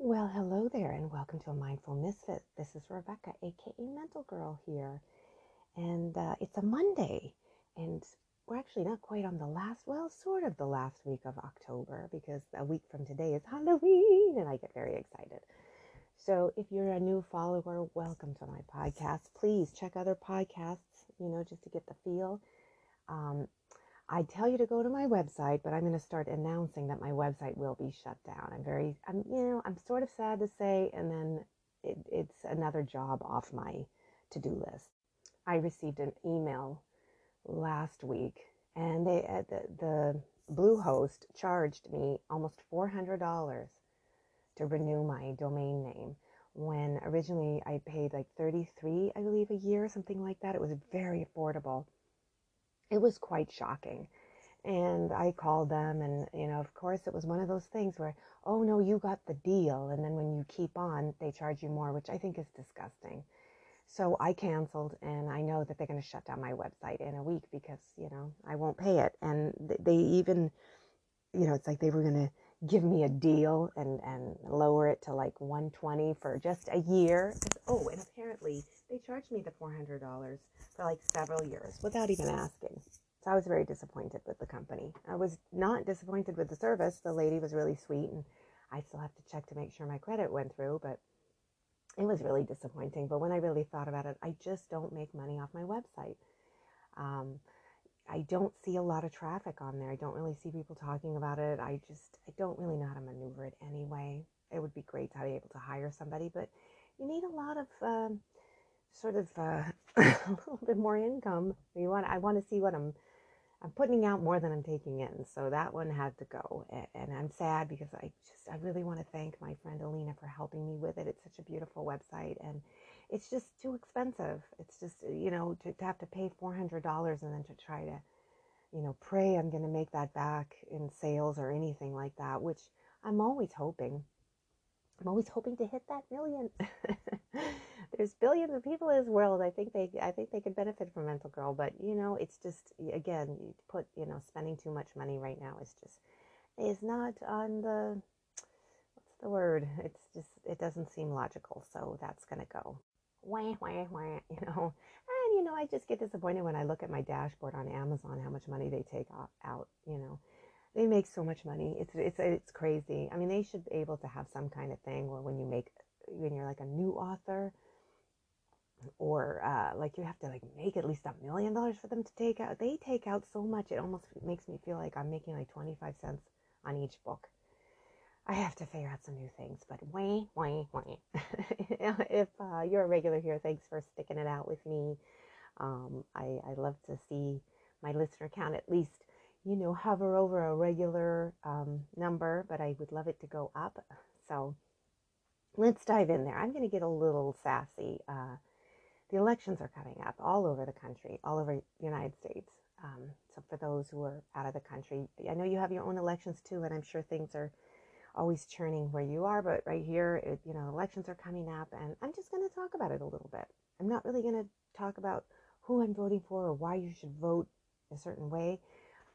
Well, hello there, and welcome to a Mindful Misfit. This is Rebecca, aka Mental Girl, here. And uh, it's a Monday, and we're actually not quite on the last, well, sort of the last week of October, because a week from today is Halloween, and I get very excited. So if you're a new follower, welcome to my podcast. Please check other podcasts, you know, just to get the feel. Um, I tell you to go to my website, but I'm going to start announcing that my website will be shut down. I'm very, I'm, you know, I'm sort of sad to say, and then it, it's another job off my to-do list. I received an email last week, and they, uh, the, the Bluehost charged me almost $400 to renew my domain name when originally I paid like 33, I believe, a year, something like that. It was very affordable it was quite shocking. And I called them, and you know, of course, it was one of those things where, oh no, you got the deal, and then when you keep on, they charge you more, which I think is disgusting. So I canceled, and I know that they're going to shut down my website in a week because you know I won't pay it, and they even, you know, it's like they were going to give me a deal and and lower it to like 120 for just a year. Oh, and apparently they charged me the $400 for like several years without even asking. So I was very disappointed with the company. I was not disappointed with the service. The lady was really sweet, and I still have to check to make sure my credit went through, but it was really disappointing. But when I really thought about it, I just don't make money off my website. Um, I don't see a lot of traffic on there. I don't really see people talking about it. I just, I don't really know how to maneuver it anyway. It would be great to be able to hire somebody, but you need a lot of um, sort of uh, a little bit more income. You want, I want to see what I'm, I'm putting out more than I'm taking in. So that one had to go, and, and I'm sad because I just, I really want to thank my friend Alina for helping me with it. It's such a beautiful website, and it's just too expensive. It's just, uh, you know, to, to have to pay $400 and then to try to, you know, pray I'm going to make that back in sales or anything like that, which I'm always hoping. I'm always hoping to hit that million. There's billions of people in this world. I think they, I think they could benefit from Mental Girl, but you know, it's just again, you put, you know, spending too much money right now is just is not on the what's the word? It's just it doesn't seem logical, so that's gonna go wah, wah, wah, you know. And, you know, I just get disappointed when I look at my dashboard on Amazon, how much money they take out, you know. They make so much money. It's, it's, it's crazy. I mean, they should be able to have some kind of thing where when you make, when you're like a new author, or uh, like you have to like make at least a million dollars for them to take out. They take out so much, it almost makes me feel like I'm making like 25 cents on each book. I have to figure out some new things, but wah, wah, wah. if uh, you're a regular here, thanks for sticking it out with me. Um, I, I love to see my listener count at least, you know, hover over a regular um, number, but I would love it to go up. So let's dive in there. I'm going to get a little sassy. Uh, the elections are coming up all over the country, all over the United States. Um, so for those who are out of the country, I know you have your own elections too, and I'm sure things are always churning where you are, but right here, it, you know, elections are coming up, and I'm just going to talk about it a little bit. I'm not really going to talk about who I'm voting for or why you should vote a certain way.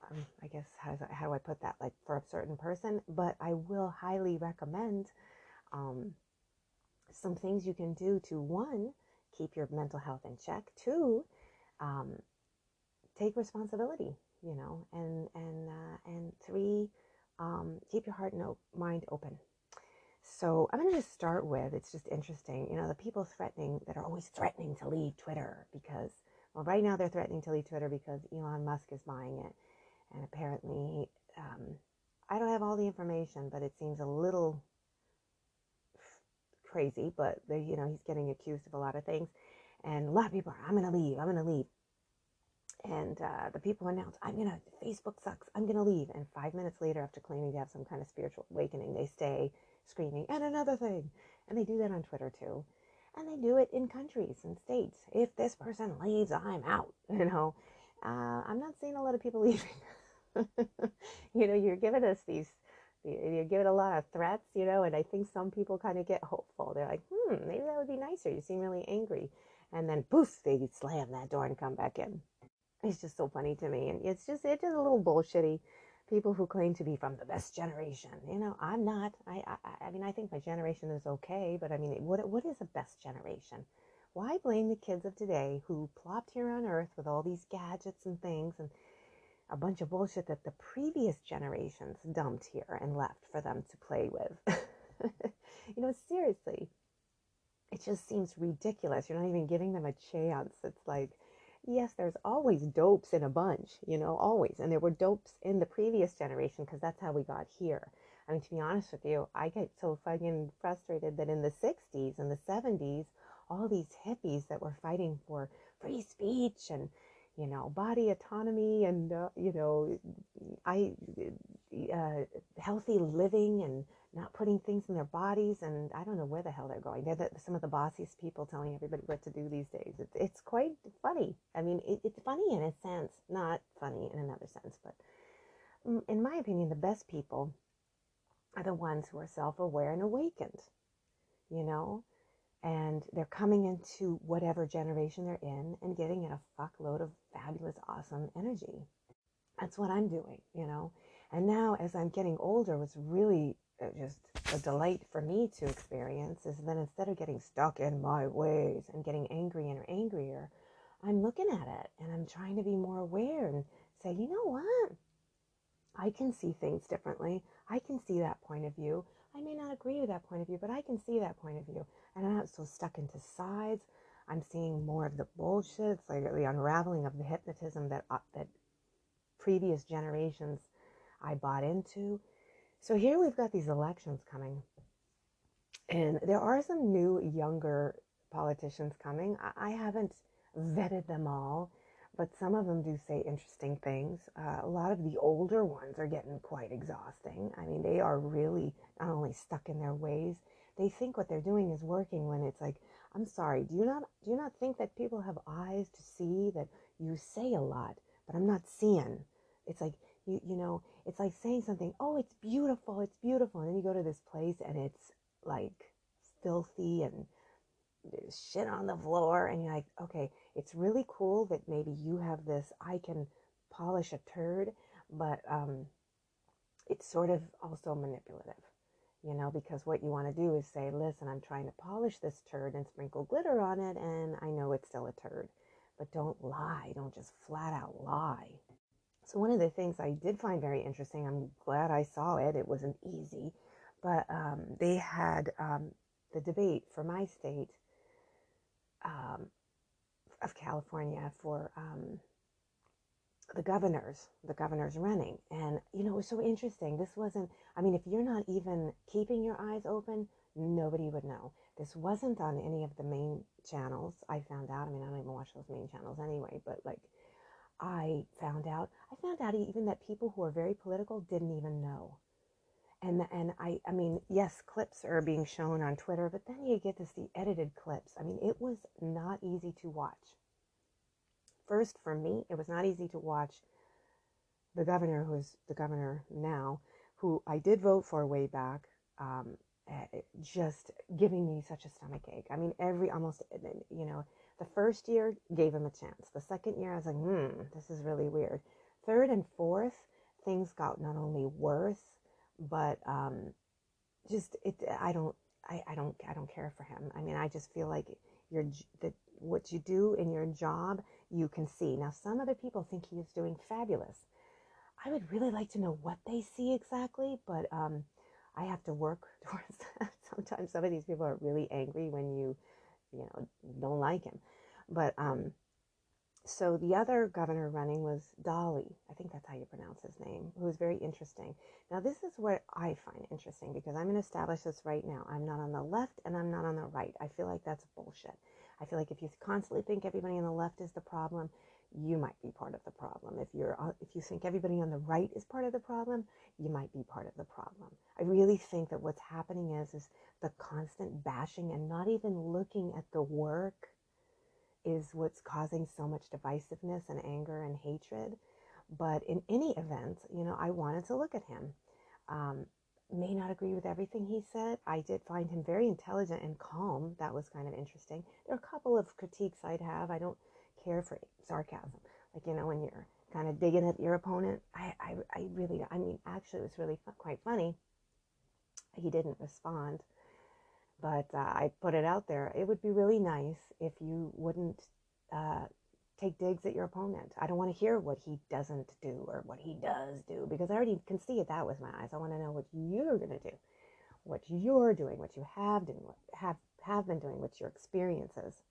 Um, I guess how, how do I put that? Like for a certain person, but I will highly recommend um, some things you can do to one, keep your mental health in check. Two, um, take responsibility. You know, and and uh, and three um, keep your heart and mind open. So I'm going to just start with it's just interesting, you know, the people threatening that are always threatening to leave Twitter because, well, right now they're threatening to leave Twitter because Elon Musk is buying it. And apparently, um, I don't have all the information, but it seems a little crazy, but they, you know, he's getting accused of a lot of things. And a lot of people are, I'm going to leave, I'm going to leave and uh, the people announce, I'm gonna, Facebook sucks, I'm gonna leave. And five minutes later, after claiming to have some kind of spiritual awakening, they stay screaming, and another thing. And they do that on Twitter too. And they do it in countries and states. If this person leaves, I'm out. You know, uh, I'm not seeing a lot of people leaving. you know, you're giving us these, you're giving a lot of threats, you know, and I think some people kind of get hopeful. They're like, hmm, maybe that would be nicer. You seem really angry. And then poof, they slam that door and come back in it's just so funny to me and it's just it's just a little bullshitty people who claim to be from the best generation. You know, I'm not. I, I, I mean, I think my generation is okay, but I mean, what, what is a best generation? Why blame the kids of today who plopped here on Earth with all these gadgets and things and a bunch of bullshit that the previous generations dumped here and left for them to play with? you know, seriously, it just seems ridiculous. You're not even giving them a chance. It's like, yes, there's always dopes in a bunch, you know, always. And there were dopes in the previous generation because that's how we got here. I mean, to be honest with you, I get so fucking frustrated that in the 60s and the 70s, all these hippies that were fighting for free speech and, you know, body autonomy and, uh, you know, I, uh, healthy living and not putting things in their bodies, and I don't know where the hell they're going. They're the, some of the bossiest people telling everybody what to do these days. It's, it's quite funny. I mean, it, it's funny in a sense, not funny in another sense, but in my opinion, the best people are the ones who are self aware and awakened, you know, and they're coming into whatever generation they're in and getting in a fuckload of fabulous, awesome energy. That's what I'm doing, you know. And now, as I'm getting older, what's really uh, just a delight for me to experience is that instead of getting stuck in my ways and getting angry and angrier, I'm looking at it and I'm trying to be more aware and say, you know what? I can see things differently. I can see that point of view. I may not agree with that point of view, but I can see that point of view. And I'm not so stuck into sides. I'm seeing more of the bullshit. Like the unraveling of the hypnotism that uh, that previous generations I bought into so here we've got these elections coming, and there are some new, younger politicians coming. I, haven't vetted them all, but some of them do say interesting things. Uh, a lot of the older ones are getting quite exhausting. I mean, they are really not only stuck in their ways, they think what they're doing is working when it's like, I'm sorry, do you not do you not think that people have eyes to see that you say a lot, but I'm not seeing? It's like you you know it's like saying something oh it's beautiful it's beautiful and then you go to this place and it's like filthy and shit on the floor and you're like okay it's really cool that maybe you have this i can polish a turd but um it's sort of also manipulative you know because what you want to do is say listen i'm trying to polish this turd and sprinkle glitter on it and i know it's still a turd but don't lie don't just flat out lie. So, one of the things I did find very interesting, I'm glad I saw it, it wasn't easy, but um, they had um, the debate for my state um, of California for um, the governors, the governors running. And, you know, it was so interesting. This wasn't, I mean, if you're not even keeping your eyes open, nobody would know. This wasn't on any of the main channels. I found out. I mean, I don't even watch those main channels anyway, but like I found out, I found out even that people who are very political didn't even know. And, and I, I mean, yes, clips are being shown on Twitter, but then you get to see edited clips. I mean, it was not easy to watch. First, for me, it was not easy to watch the governor, who's the governor now, who I did vote for way back, um, eh, just giving me such a stomach ache. I mean, every almost, you know, the first year gave him a chance. The second year, I was like, hmm, this is really weird. Third and fourth, things got not only worse, but um, just it. I don't. I, I don't. I don't care for him. I mean, I just feel like your that what you do in your job, you can see. Now, some other people think he is doing fabulous. I would really like to know what they see exactly, but um, I have to work towards that. Sometimes some of these people are really angry when you you know, don't like him. But um, so the other governor running was Dahle. I think that's how you pronounce his name, who was very interesting. Now, this is what I find interesting because I'm going to establish this right now. I'm not on the left and I'm not on the right. I feel like that's bullshit. I feel like if you constantly think everybody on the left is the problem, you might be part of the problem. If you're uh, if you think everybody on the right is part of the problem, you might be part of the problem. I really think that what's happening is is the constant bashing and not even looking at the work is what's causing so much divisiveness and anger and hatred. But in any event, you know, I wanted to look at him. Um, may not agree with everything he said. I did find him very intelligent and calm. That was kind of interesting. There are a couple of critiques I'd have. I don't care for sarcasm. Like, you know, when you're kind of digging at your opponent. I, I, I really, I mean, actually, it was really quite funny. He didn't respond, but uh, I put it out there. It would be really nice if you wouldn't uh, take digs at your opponent. I don't want to hear what he doesn't do or what he does do because I already can see it that with my eyes. I want to know what you're going to do, what you're doing, what you have doing, what have have been doing, what your experiences.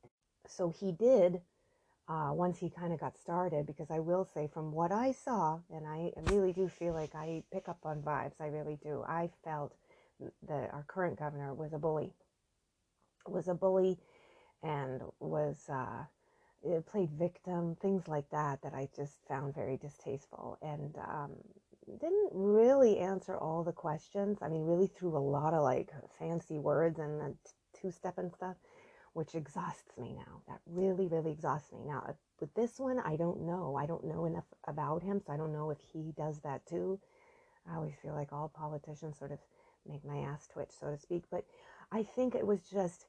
So he did uh, once he kind of got started because I will say from what I saw, and I really do feel like I pick up on vibes. I really do. I felt that our current governor was a bully, was a bully, and was. Uh, played victim, things like that, that I just found very distasteful and um, didn't really answer all the questions. I mean, really threw a lot of like fancy words and two step and stuff, which exhausts me now. That really, really exhausts me. Now, with this one, I don't know. I don't know enough about him, so I don't know if he does that too. I always feel like all politicians sort of make my ass twitch, so to speak. But I think it was just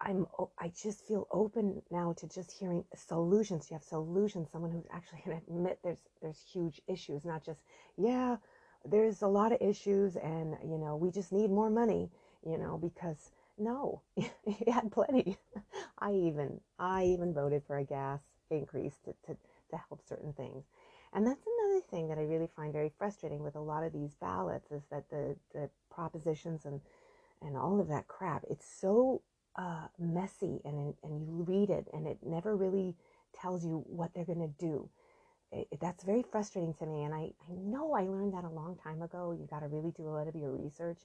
I'm I just feel open now to just hearing solutions. You have solutions. Someone who's actually going to admit there's there's huge issues, not just yeah, there's a lot of issues, and you know we just need more money. You know because no, you had plenty. I even I even voted for a gas increase to, to to help certain things, and that's another thing that I really find very frustrating with a lot of these ballots is that the the propositions and and all of that crap. It's so uh, messy and, and you read it and it never really tells you what they're going to do. It, that's very frustrating to me. And I, I know I learned that a long time ago. You got to really do a lot of your research.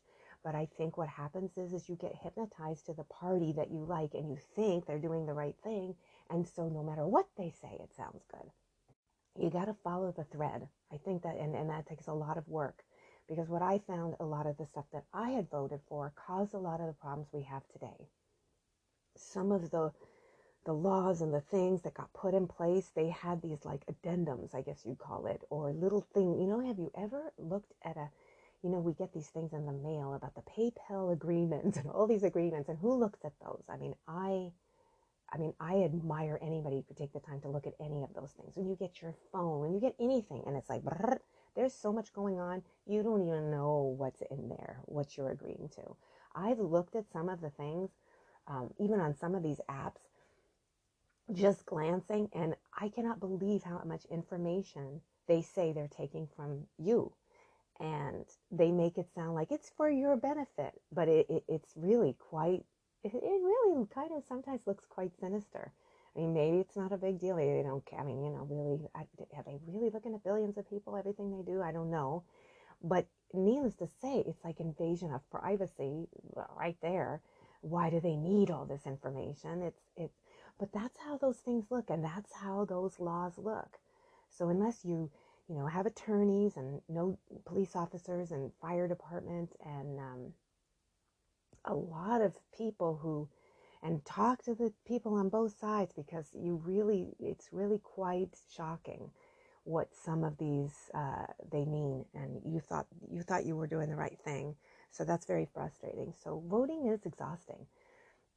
But I think what happens is, is you get hypnotized to the party that you like and you think they're doing the right thing. And so no matter what they say, it sounds good. You got to follow the thread. I think that, and, and that takes a lot of work because what I found a lot of the stuff that I had voted for caused a lot of the problems we have today some of the the laws and the things that got put in place, they had these like addendums, I guess you'd call it, or little thing. You know, have you ever looked at a, you know, we get these things in the mail about the PayPal agreements and all these agreements, and who looks at those? I mean, I, I mean, I admire anybody who could take the time to look at any of those things. When you get your phone, when you get anything, and it's like, brrr, there's so much going on, you don't even know what's in there, what you're agreeing to. I've looked at some of the things um, even on some of these apps, just glancing, and I cannot believe how much information they say they're taking from you. And they make it sound like it's for your benefit, but it, it, it's really quite, it, it really kind of sometimes looks quite sinister. I mean, maybe it's not a big deal. They don't. I mean, you know, really, are they really looking at billions of people, everything they do? I don't know. But needless to say, it's like invasion of privacy right there why do they need all this information? It's it's but that's how those things look and that's how those laws look. So unless you you know have attorneys and no police officers and fire department and um, a lot of people who and talk to the people on both sides because you really it's really quite shocking what some of these uh, they mean and you thought you thought you were doing the right thing so that's very frustrating. So voting is exhausting.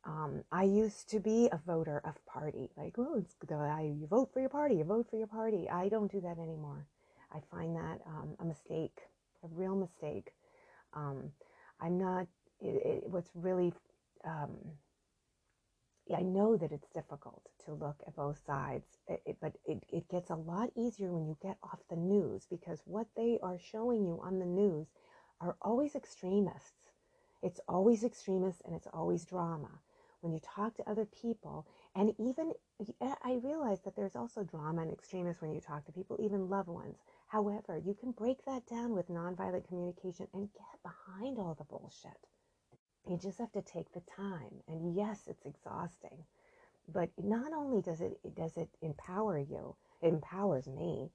Um, I used to be a voter of party, like, oh, it's I, you vote for your party, you vote for your party. I don't do that anymore. I find that um, a mistake, a real mistake. Um, I'm not, it, it, what's really, um, I know that it's difficult to look at both sides, it, but it, it gets a lot easier when you get off the news because what they are showing you on the news are always extremists. It's always extremists and it's always drama. When you talk to other people, and even I realize that there's also drama and extremists when you talk to people, even loved ones. However, you can break that down with nonviolent communication and get behind all the bullshit. You just have to take the time. And yes, it's exhausting. But not only does it does it empower you, it empowers me.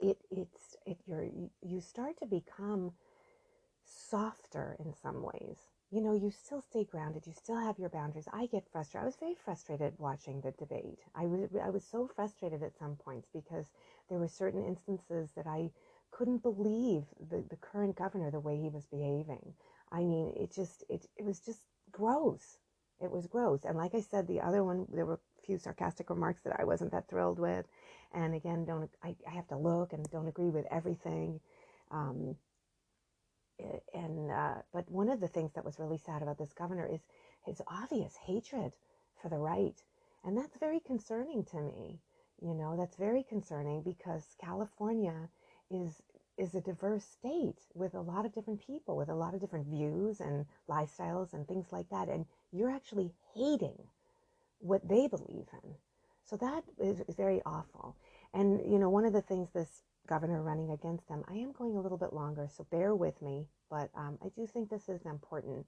It it's it you're you start to become softer in some ways. You know, you still stay grounded. You still have your boundaries. I get frustrated. I was very frustrated watching the debate. I was, I was so frustrated at some points because there were certain instances that I couldn't believe the, the current governor, the way he was behaving. I mean, it just, it, it was just gross. It was gross. And like I said, the other one, there were a few sarcastic remarks that I wasn't that thrilled with. And again, don't I, I have to look and don't agree with everything. Um, and uh, but one of the things that was really sad about this governor is his obvious hatred for the right, and that's very concerning to me. You know, that's very concerning because California is is a diverse state with a lot of different people, with a lot of different views and lifestyles and things like that, and you're actually hating what they believe in. So that is, very awful. And you know, one of the things this governor running against them. I am going a little bit longer, so bear with me, but um, I do think this is important.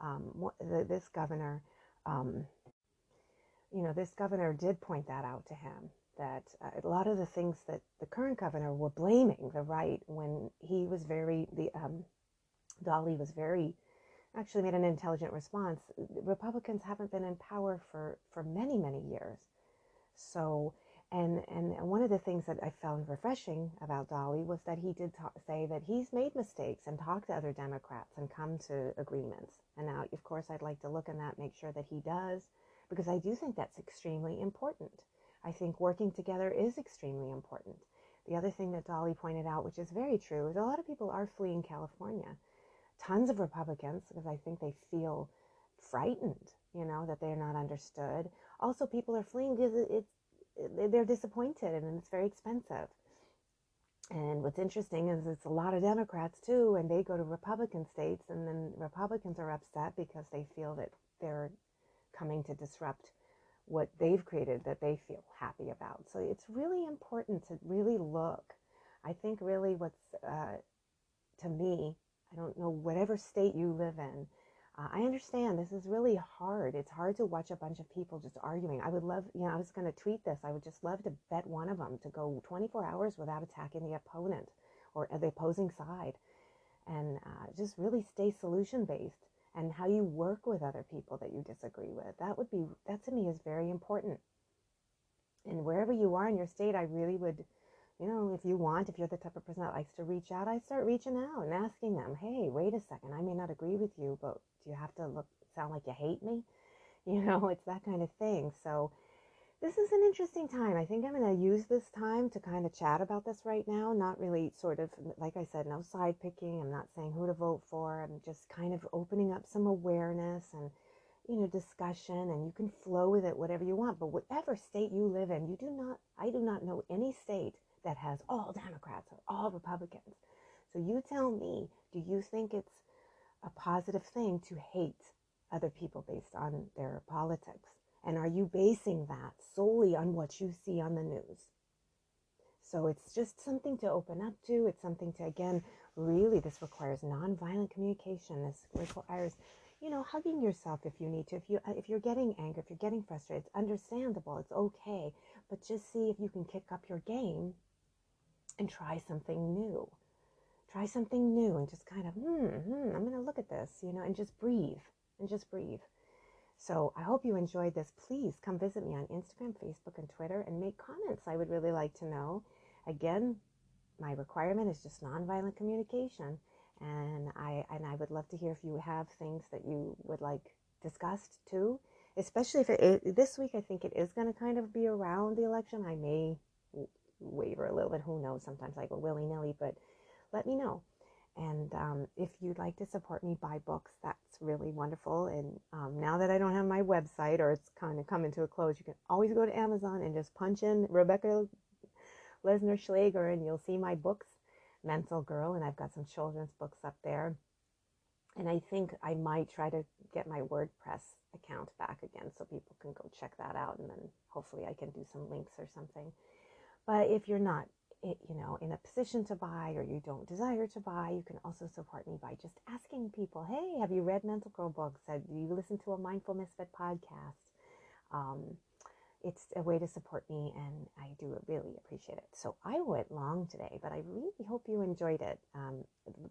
Um, this governor, um, you know, this governor did point that out to him that uh, a lot of the things that the current governor were blaming the right when he was very the um, Dahle was very actually made an intelligent response. Republicans haven't been in power for for many many years, so and and one of the things that I found refreshing about Dahle was that he did talk, say that he's made mistakes and talked to other Democrats and come to agreements. And now, of course, I'd like to look in that, make sure that he does, because I do think that's extremely important. I think working together is extremely important. The other thing that Dahle pointed out, which is very true, is a lot of people are fleeing California. Tons of Republicans, because I think they feel frightened, you know, that they're not understood. Also, people are fleeing because it's they're disappointed and it's very expensive. And what's interesting is it's a lot of Democrats too, and they go to Republican states, and then Republicans are upset because they feel that they're coming to disrupt what they've created that they feel happy about. So it's really important to really look. I think really what's, uh, to me, I don't know, whatever state you live in, uh, I understand this is really hard. It's hard to watch a bunch of people just arguing. I would love, you know, I was going to tweet this. I would just love to bet one of them to go 24 hours without attacking the opponent or the opposing side and uh, just really stay solution based and how you work with other people that you disagree with. That would be, that to me is very important. And wherever you are in your state, I really would you know, if you want, if you're the type of person that likes to reach out, I start reaching out and asking them, hey, wait a second, I may not agree with you, but do you have to look sound like you hate me? You know, it's that kind of thing. So this is an interesting time. I think I'm going to use this time to kind of chat about this right now. Not really sort of, like I said, no side picking. I'm not saying who to vote for. I'm just kind of opening up some awareness and, you know, discussion and you can flow with it whatever you want. But whatever state you live in, you do not, I do not know any state that has all Democrats or all Republicans. So you tell me, do you think it's a positive thing to hate other people based on their politics? And are you basing that solely on what you see on the news? So it's just something to open up to. It's something to, again, really, this requires nonviolent communication. This requires, you know, hugging yourself if you need to. If you if you're getting angry, if you're getting frustrated, it's understandable. It's okay. But just see if you can kick up your game and try something new. Try something new and just kind of, hmm, hmm I'm going to look at this, you know, and just breathe and just breathe. So I hope you enjoyed this. Please come visit me on Instagram, Facebook, and Twitter and make comments. I would really like to know. Again, my requirement is just nonviolent communication. And I and I would love to hear if you have things that you would like discussed too. Especially if it, it this week, I think it is going to kind of be around the election. I may waver a little bit. Who knows? Sometimes I go willy nilly, but let me know. And um, if you'd like to support me, buy books. That's really wonderful. And um, now that I don't have my website or it's kind of coming to a close, you can always go to Amazon and just punch in Rebecca Lesnar Schlager and you'll see my books, Mental Girl. And I've got some children's books up there. And I think I might try to get my WordPress account back again so people can go check that out. And then hopefully I can do some links or something. But if you're not, eh, you know, in a position to buy or you don't desire to buy, you can also support me by just asking people, "Hey, have you read Mental Girl books? Have you listened to a Mindful Misfit podcast?" Um, it's a way to support me, and I do really appreciate it. So I went long today, but I really hope you enjoyed it. Um,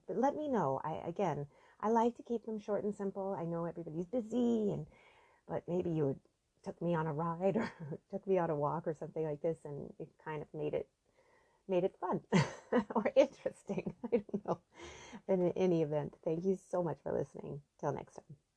let me know. I again, I like to keep them short and simple. I know everybody's busy, and but maybe you took me on a ride or took me on a walk or something like this and it kind of made it made it fun or interesting. I don't know. In any event thank you so much for listening. Till next time